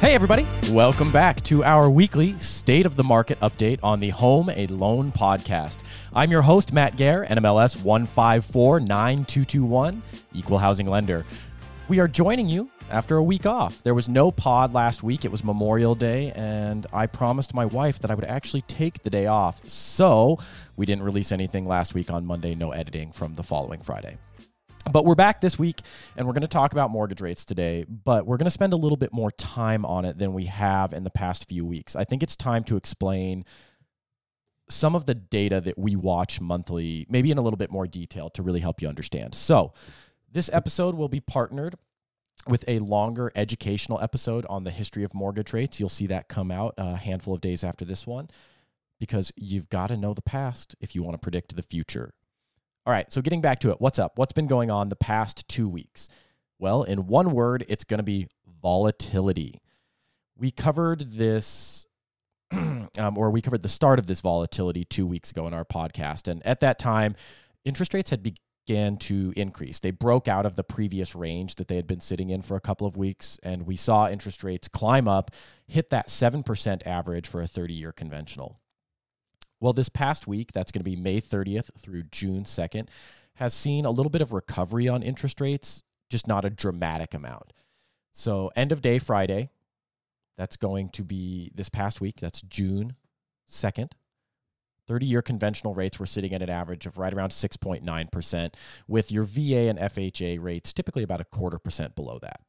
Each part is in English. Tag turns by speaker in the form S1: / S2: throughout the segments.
S1: Hey, everybody. Welcome back to our weekly State of the Market update on the Home a Loan podcast. I'm your host, Matt Gehr, NMLS 1549221, Equal Housing Lender. We are joining you after a week off. There was no pod last week. It was Memorial Day, and I promised my wife that I would actually take the day off. So we didn't release anything last week on Monday, no editing from the following Friday. But we're back this week and we're going to talk about mortgage rates today, but we're going to spend a little bit more time on it than we have in the past few weeks. I think it's time to explain some of the data that we watch monthly, maybe in a little bit more detail to really help you understand. So, this episode will be partnered with a longer educational episode on the history of mortgage rates. You'll see that come out a handful of days after this one because you've got to know the past if you want to predict the future. All right, so getting back to it, what's up? What's been going on the past two weeks? Well, in one word, it's going to be volatility. We covered this, um, or we covered the start of this volatility two weeks ago in our podcast. And at that time, interest rates had began to increase. They broke out of the previous range that they had been sitting in for a couple of weeks. And we saw interest rates climb up, hit that 7% average for a 30 year conventional. Well, this past week, that's going to be May 30th through June 2nd, has seen a little bit of recovery on interest rates, just not a dramatic amount. So, end of day Friday, that's going to be this past week, that's June 2nd. 30 year conventional rates were sitting at an average of right around 6.9%, with your VA and FHA rates typically about a quarter percent below that.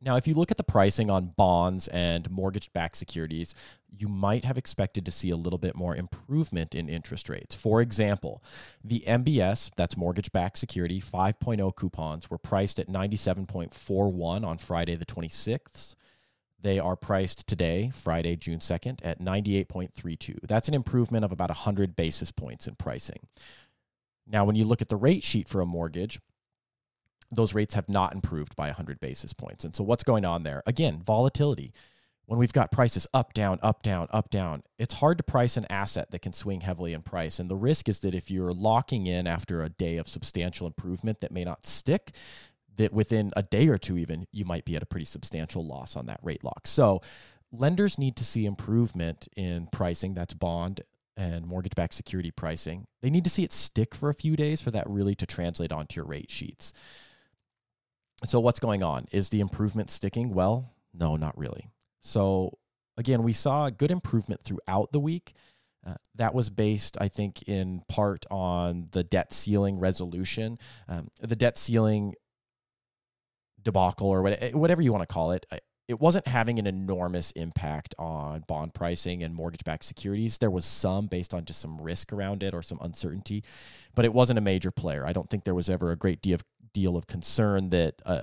S1: Now, if you look at the pricing on bonds and mortgage backed securities, you might have expected to see a little bit more improvement in interest rates. For example, the MBS, that's mortgage backed security, 5.0 coupons were priced at 97.41 on Friday, the 26th. They are priced today, Friday, June 2nd, at 98.32. That's an improvement of about 100 basis points in pricing. Now, when you look at the rate sheet for a mortgage, those rates have not improved by 100 basis points. And so what's going on there? Again, volatility. When we've got prices up, down, up, down, up, down, it's hard to price an asset that can swing heavily in price. And the risk is that if you're locking in after a day of substantial improvement that may not stick, that within a day or two, even, you might be at a pretty substantial loss on that rate lock. So lenders need to see improvement in pricing. That's bond and mortgage backed security pricing. They need to see it stick for a few days for that really to translate onto your rate sheets. So, what's going on? Is the improvement sticking? Well, no, not really. So, again, we saw a good improvement throughout the week. Uh, that was based, I think, in part on the debt ceiling resolution. Um, the debt ceiling debacle, or whatever you want to call it, it wasn't having an enormous impact on bond pricing and mortgage backed securities. There was some based on just some risk around it or some uncertainty, but it wasn't a major player. I don't think there was ever a great deal of deal of concern that uh,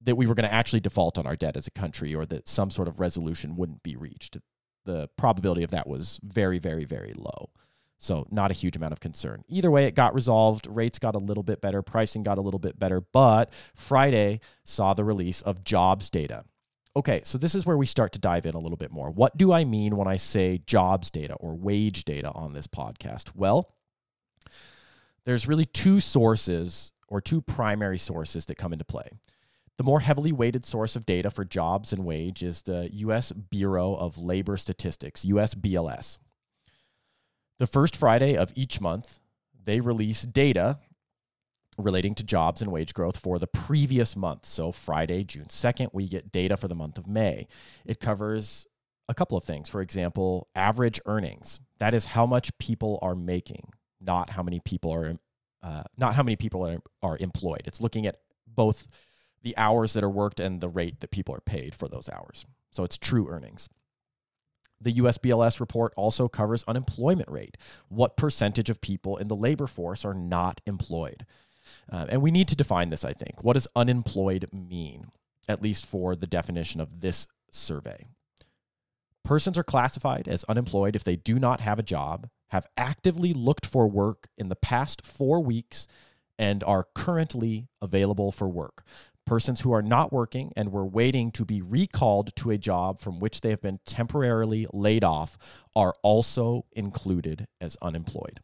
S1: that we were going to actually default on our debt as a country or that some sort of resolution wouldn't be reached. The probability of that was very, very, very low. So, not a huge amount of concern. Either way, it got resolved. Rates got a little bit better, pricing got a little bit better, but Friday saw the release of jobs data. Okay, so this is where we start to dive in a little bit more. What do I mean when I say jobs data or wage data on this podcast? Well, there's really two sources or two primary sources that come into play. The more heavily weighted source of data for jobs and wage is the US Bureau of Labor Statistics, US BLS. The first Friday of each month, they release data relating to jobs and wage growth for the previous month. So, Friday, June 2nd, we get data for the month of May. It covers a couple of things. For example, average earnings. That is how much people are making, not how many people are uh, not how many people are, are employed. It's looking at both the hours that are worked and the rate that people are paid for those hours. So it's true earnings. The USBLS report also covers unemployment rate. What percentage of people in the labor force are not employed? Uh, and we need to define this, I think. What does unemployed mean, at least for the definition of this survey? Persons are classified as unemployed if they do not have a job, have actively looked for work in the past four weeks, and are currently available for work. Persons who are not working and were waiting to be recalled to a job from which they have been temporarily laid off are also included as unemployed.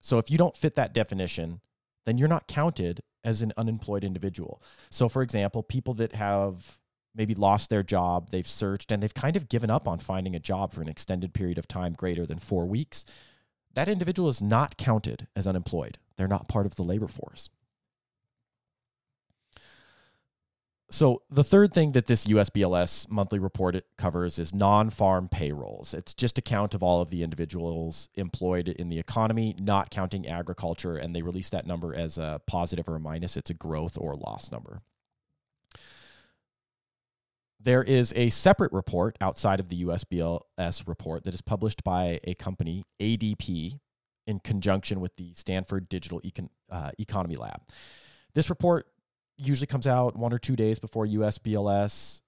S1: So if you don't fit that definition, then you're not counted as an unemployed individual. So, for example, people that have maybe lost their job, they've searched, and they've kind of given up on finding a job for an extended period of time greater than four weeks, that individual is not counted as unemployed. They're not part of the labor force. So, the third thing that this USBLS monthly report covers is non farm payrolls. It's just a count of all of the individuals employed in the economy, not counting agriculture, and they release that number as a positive or a minus. It's a growth or loss number. There is a separate report outside of the USBLS report that is published by a company, ADP, in conjunction with the Stanford Digital Econ- uh, Economy Lab. This report usually comes out one or two days before USBLS.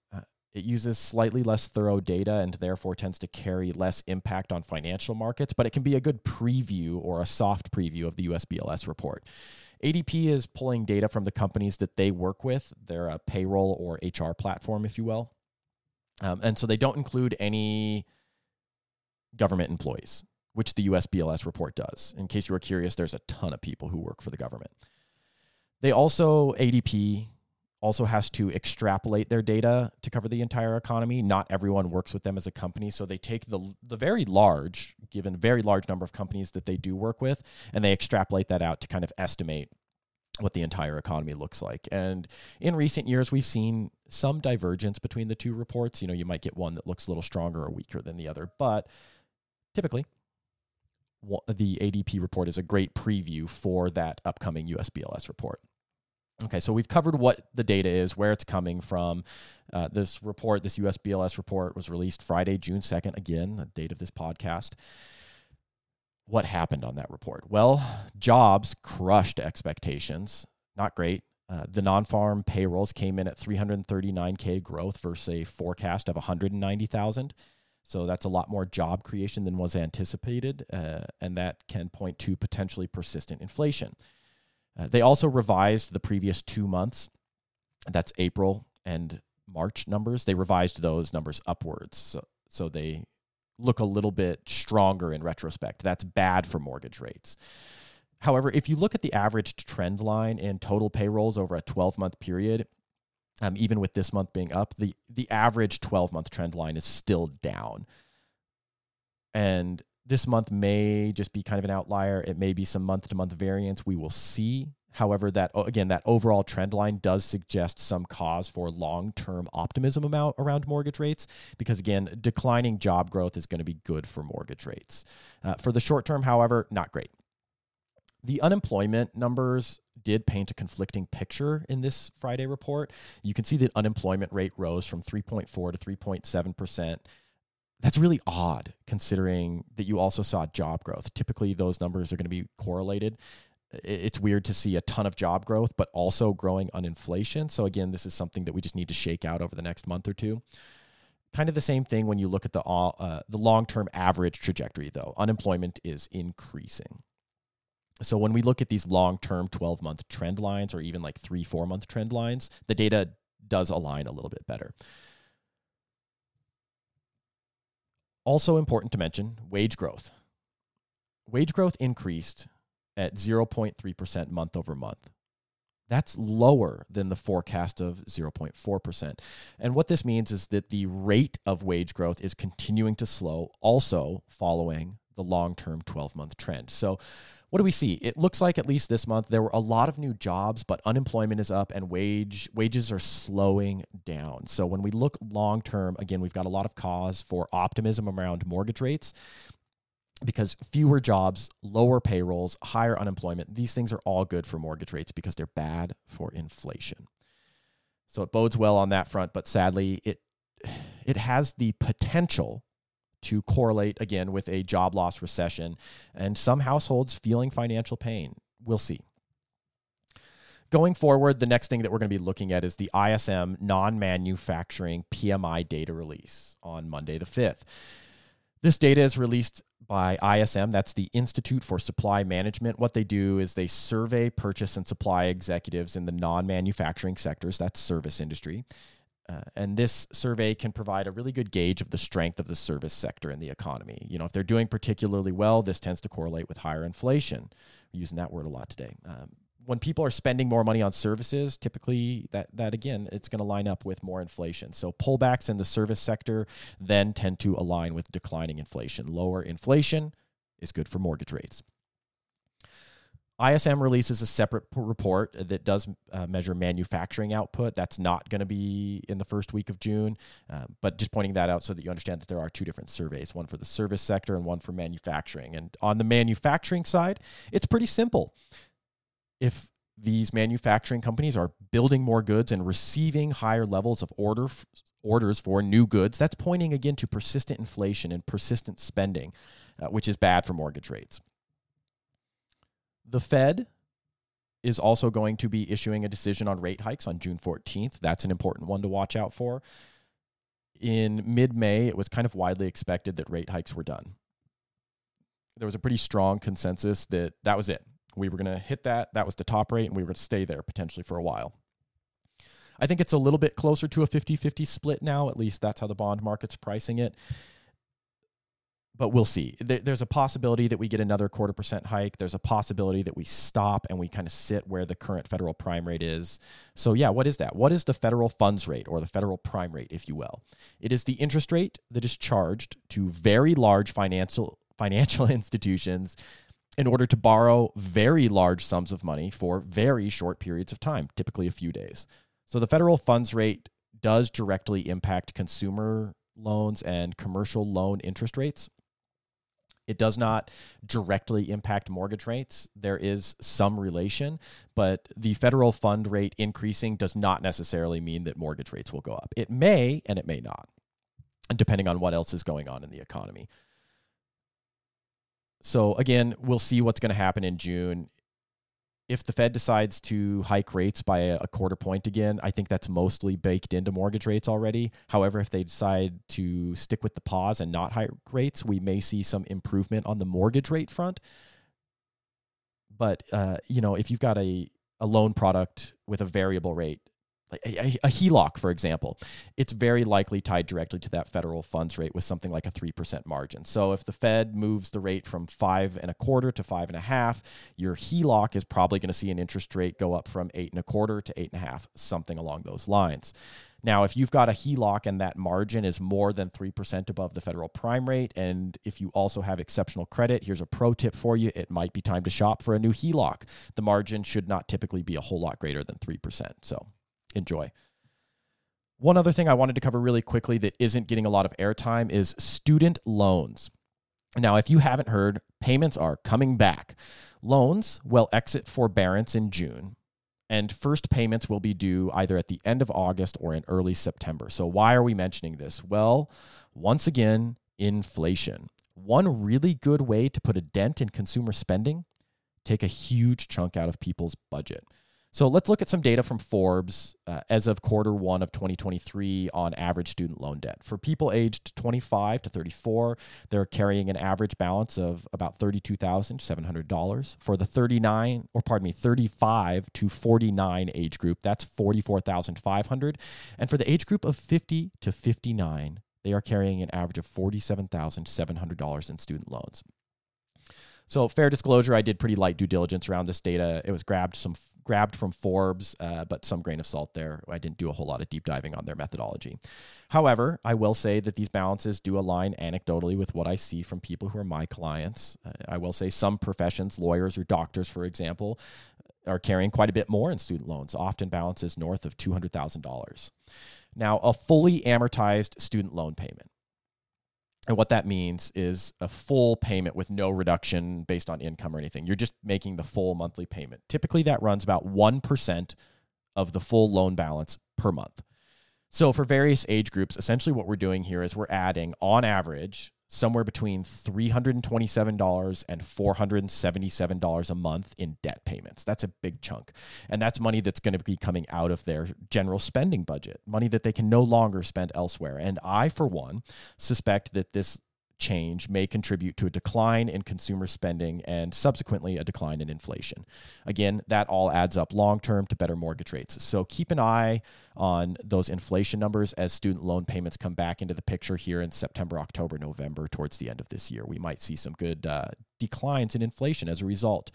S1: It uses slightly less thorough data and therefore tends to carry less impact on financial markets, but it can be a good preview or a soft preview of the USBLS report. ADP is pulling data from the companies that they work with. They're a payroll or HR platform, if you will. Um, and so they don't include any government employees, which the USBLS report does. In case you were curious, there's a ton of people who work for the government. They also, ADP also has to extrapolate their data to cover the entire economy. Not everyone works with them as a company, so they take the the very large, given very large number of companies that they do work with, and they extrapolate that out to kind of estimate what the entire economy looks like. And in recent years, we've seen some divergence between the two reports. You know, you might get one that looks a little stronger or weaker than the other, but typically the ADP report is a great preview for that upcoming USBLS report. Okay, so we've covered what the data is, where it's coming from. Uh, this report, this USBLS report, was released Friday, June 2nd, again, the date of this podcast. What happened on that report? Well, jobs crushed expectations. Not great. Uh, the non farm payrolls came in at 339K growth versus a forecast of 190,000. So that's a lot more job creation than was anticipated, uh, and that can point to potentially persistent inflation. Uh, they also revised the previous two months, that's April and March numbers. They revised those numbers upwards, so so they look a little bit stronger in retrospect. That's bad for mortgage rates. However, if you look at the average trend line in total payrolls over a 12 month period, um, even with this month being up, the the average 12 month trend line is still down. And this month may just be kind of an outlier. It may be some month to month variance. We will see. However, that again, that overall trend line does suggest some cause for long term optimism about around mortgage rates because again, declining job growth is going to be good for mortgage rates. Uh, for the short term, however, not great. The unemployment numbers did paint a conflicting picture in this Friday report. You can see that unemployment rate rose from 3.4 to 3.7%. That's really odd considering that you also saw job growth. Typically, those numbers are going to be correlated. It's weird to see a ton of job growth, but also growing on inflation. So, again, this is something that we just need to shake out over the next month or two. Kind of the same thing when you look at the, uh, the long term average trajectory, though. Unemployment is increasing. So when we look at these long-term 12-month trend lines or even like 3 4-month trend lines, the data does align a little bit better. Also important to mention, wage growth. Wage growth increased at 0.3% month over month. That's lower than the forecast of 0.4%. And what this means is that the rate of wage growth is continuing to slow, also following the long term 12 month trend. So what do we see? It looks like at least this month there were a lot of new jobs, but unemployment is up and wage wages are slowing down. So when we look long term, again, we've got a lot of cause for optimism around mortgage rates because fewer jobs, lower payrolls, higher unemployment, these things are all good for mortgage rates because they're bad for inflation. So it bodes well on that front, but sadly it it has the potential to correlate again with a job loss recession and some households feeling financial pain. We'll see. Going forward, the next thing that we're going to be looking at is the ISM non manufacturing PMI data release on Monday the 5th. This data is released by ISM, that's the Institute for Supply Management. What they do is they survey purchase and supply executives in the non manufacturing sectors, that's service industry. Uh, and this survey can provide a really good gauge of the strength of the service sector in the economy. You know, if they're doing particularly well, this tends to correlate with higher inflation. We're using that word a lot today. Um, when people are spending more money on services, typically that that again, it's going to line up with more inflation. So pullbacks in the service sector then tend to align with declining inflation. Lower inflation is good for mortgage rates. ISM releases a separate report that does uh, measure manufacturing output. That's not going to be in the first week of June, uh, but just pointing that out so that you understand that there are two different surveys one for the service sector and one for manufacturing. And on the manufacturing side, it's pretty simple. If these manufacturing companies are building more goods and receiving higher levels of order f- orders for new goods, that's pointing again to persistent inflation and persistent spending, uh, which is bad for mortgage rates. The Fed is also going to be issuing a decision on rate hikes on June 14th. That's an important one to watch out for. In mid May, it was kind of widely expected that rate hikes were done. There was a pretty strong consensus that that was it. We were going to hit that. That was the top rate, and we were going to stay there potentially for a while. I think it's a little bit closer to a 50 50 split now. At least that's how the bond market's pricing it but we'll see. There's a possibility that we get another quarter percent hike. There's a possibility that we stop and we kind of sit where the current federal prime rate is. So, yeah, what is that? What is the federal funds rate or the federal prime rate, if you will? It is the interest rate that is charged to very large financial financial institutions in order to borrow very large sums of money for very short periods of time, typically a few days. So, the federal funds rate does directly impact consumer loans and commercial loan interest rates. It does not directly impact mortgage rates. There is some relation, but the federal fund rate increasing does not necessarily mean that mortgage rates will go up. It may and it may not, depending on what else is going on in the economy. So, again, we'll see what's going to happen in June if the Fed decides to hike rates by a, quarter point again, I think that's mostly baked into mortgage rates already. However, if they decide to stick with the pause and not hike rates, we may see some improvement on the mortgage rate front. But uh, you know, if you've got a a loan product with a variable rate, like a, a, HELOC, for example, it's very likely tied directly to that federal funds rate with something like a 3% margin. So if the Fed moves the rate from five and a quarter to five and a half, your HELOC is probably going to see an interest rate go up from eight and a quarter to eight and a half, something along those lines. Now, if you've got a HELOC and that margin is more than 3% above the federal prime rate, and if you also have exceptional credit, here's a pro tip for you. It might be time to shop for a new HELOC. The margin should not typically be a whole lot greater than 3%. So enjoy. One other thing I wanted to cover really quickly that isn't getting a lot of airtime is student loans. Now, if you haven't heard, payments are coming back. Loans will exit forbearance in June, and first payments will be due either at the end of August or in early September. So, why are we mentioning this? Well, once again, inflation. One really good way to put a dent in consumer spending take a huge chunk out of people's budget. So let's look at some data from Forbes uh, as of quarter one of 2023 on average student loan debt. For people aged 25 to 34, they're carrying an average balance of about $32,700. For the 39, or pardon me, 35 to 49 age group, that's 44,500. And for the age group of 50 to 59, they are carrying an average of $47,700 in student loans. So, fair disclosure, I did pretty light due diligence around this data. It was grabbed some grabbed from Forbes, uh, but some grain of salt there. I didn't do a whole lot of deep diving on their methodology. However, I will say that these balances do align anecdotally with what I see from people who are my clients. Uh, I will say some professions, lawyers or doctors, for example, are carrying quite a bit more in student loans, often balances north of $200,000. Now, a fully amortized student loan payment and what that means is a full payment with no reduction based on income or anything. You're just making the full monthly payment. Typically, that runs about 1% of the full loan balance per month. So, for various age groups, essentially what we're doing here is we're adding, on average, somewhere between $327 and $477 a month in debt payments. That's a big chunk. And that's money that's going to be coming out of their general spending budget, money that they can no longer spend elsewhere. And I, for one, suspect that this change may contribute to a decline in consumer spending and subsequently a decline in inflation. Again, that all adds up long term to better mortgage rates. So keep an eye on those inflation numbers as student loan payments come back into the picture here in September, October, November, towards the end of this year. We might see some good uh, declines in inflation as a result.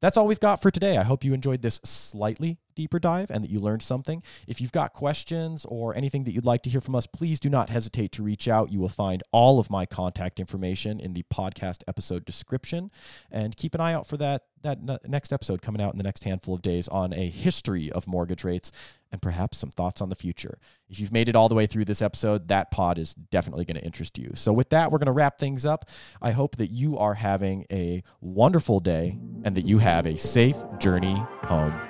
S1: That's all we've got for today. I hope you enjoyed this slightly deeper dive and that you learned something. If you've got questions or anything that you'd like to hear from us, please do not hesitate to reach out. You will find all of my contact information in the podcast episode description. And keep an eye out for that, that next episode coming out in the next handful of days on a history of mortgage rates and perhaps some thoughts on the future. If you've made it all the way through this episode, that pod is definitely going to interest you. So, with that, we're going to wrap things up. I hope that you are having a wonderful day and that you have a safe journey home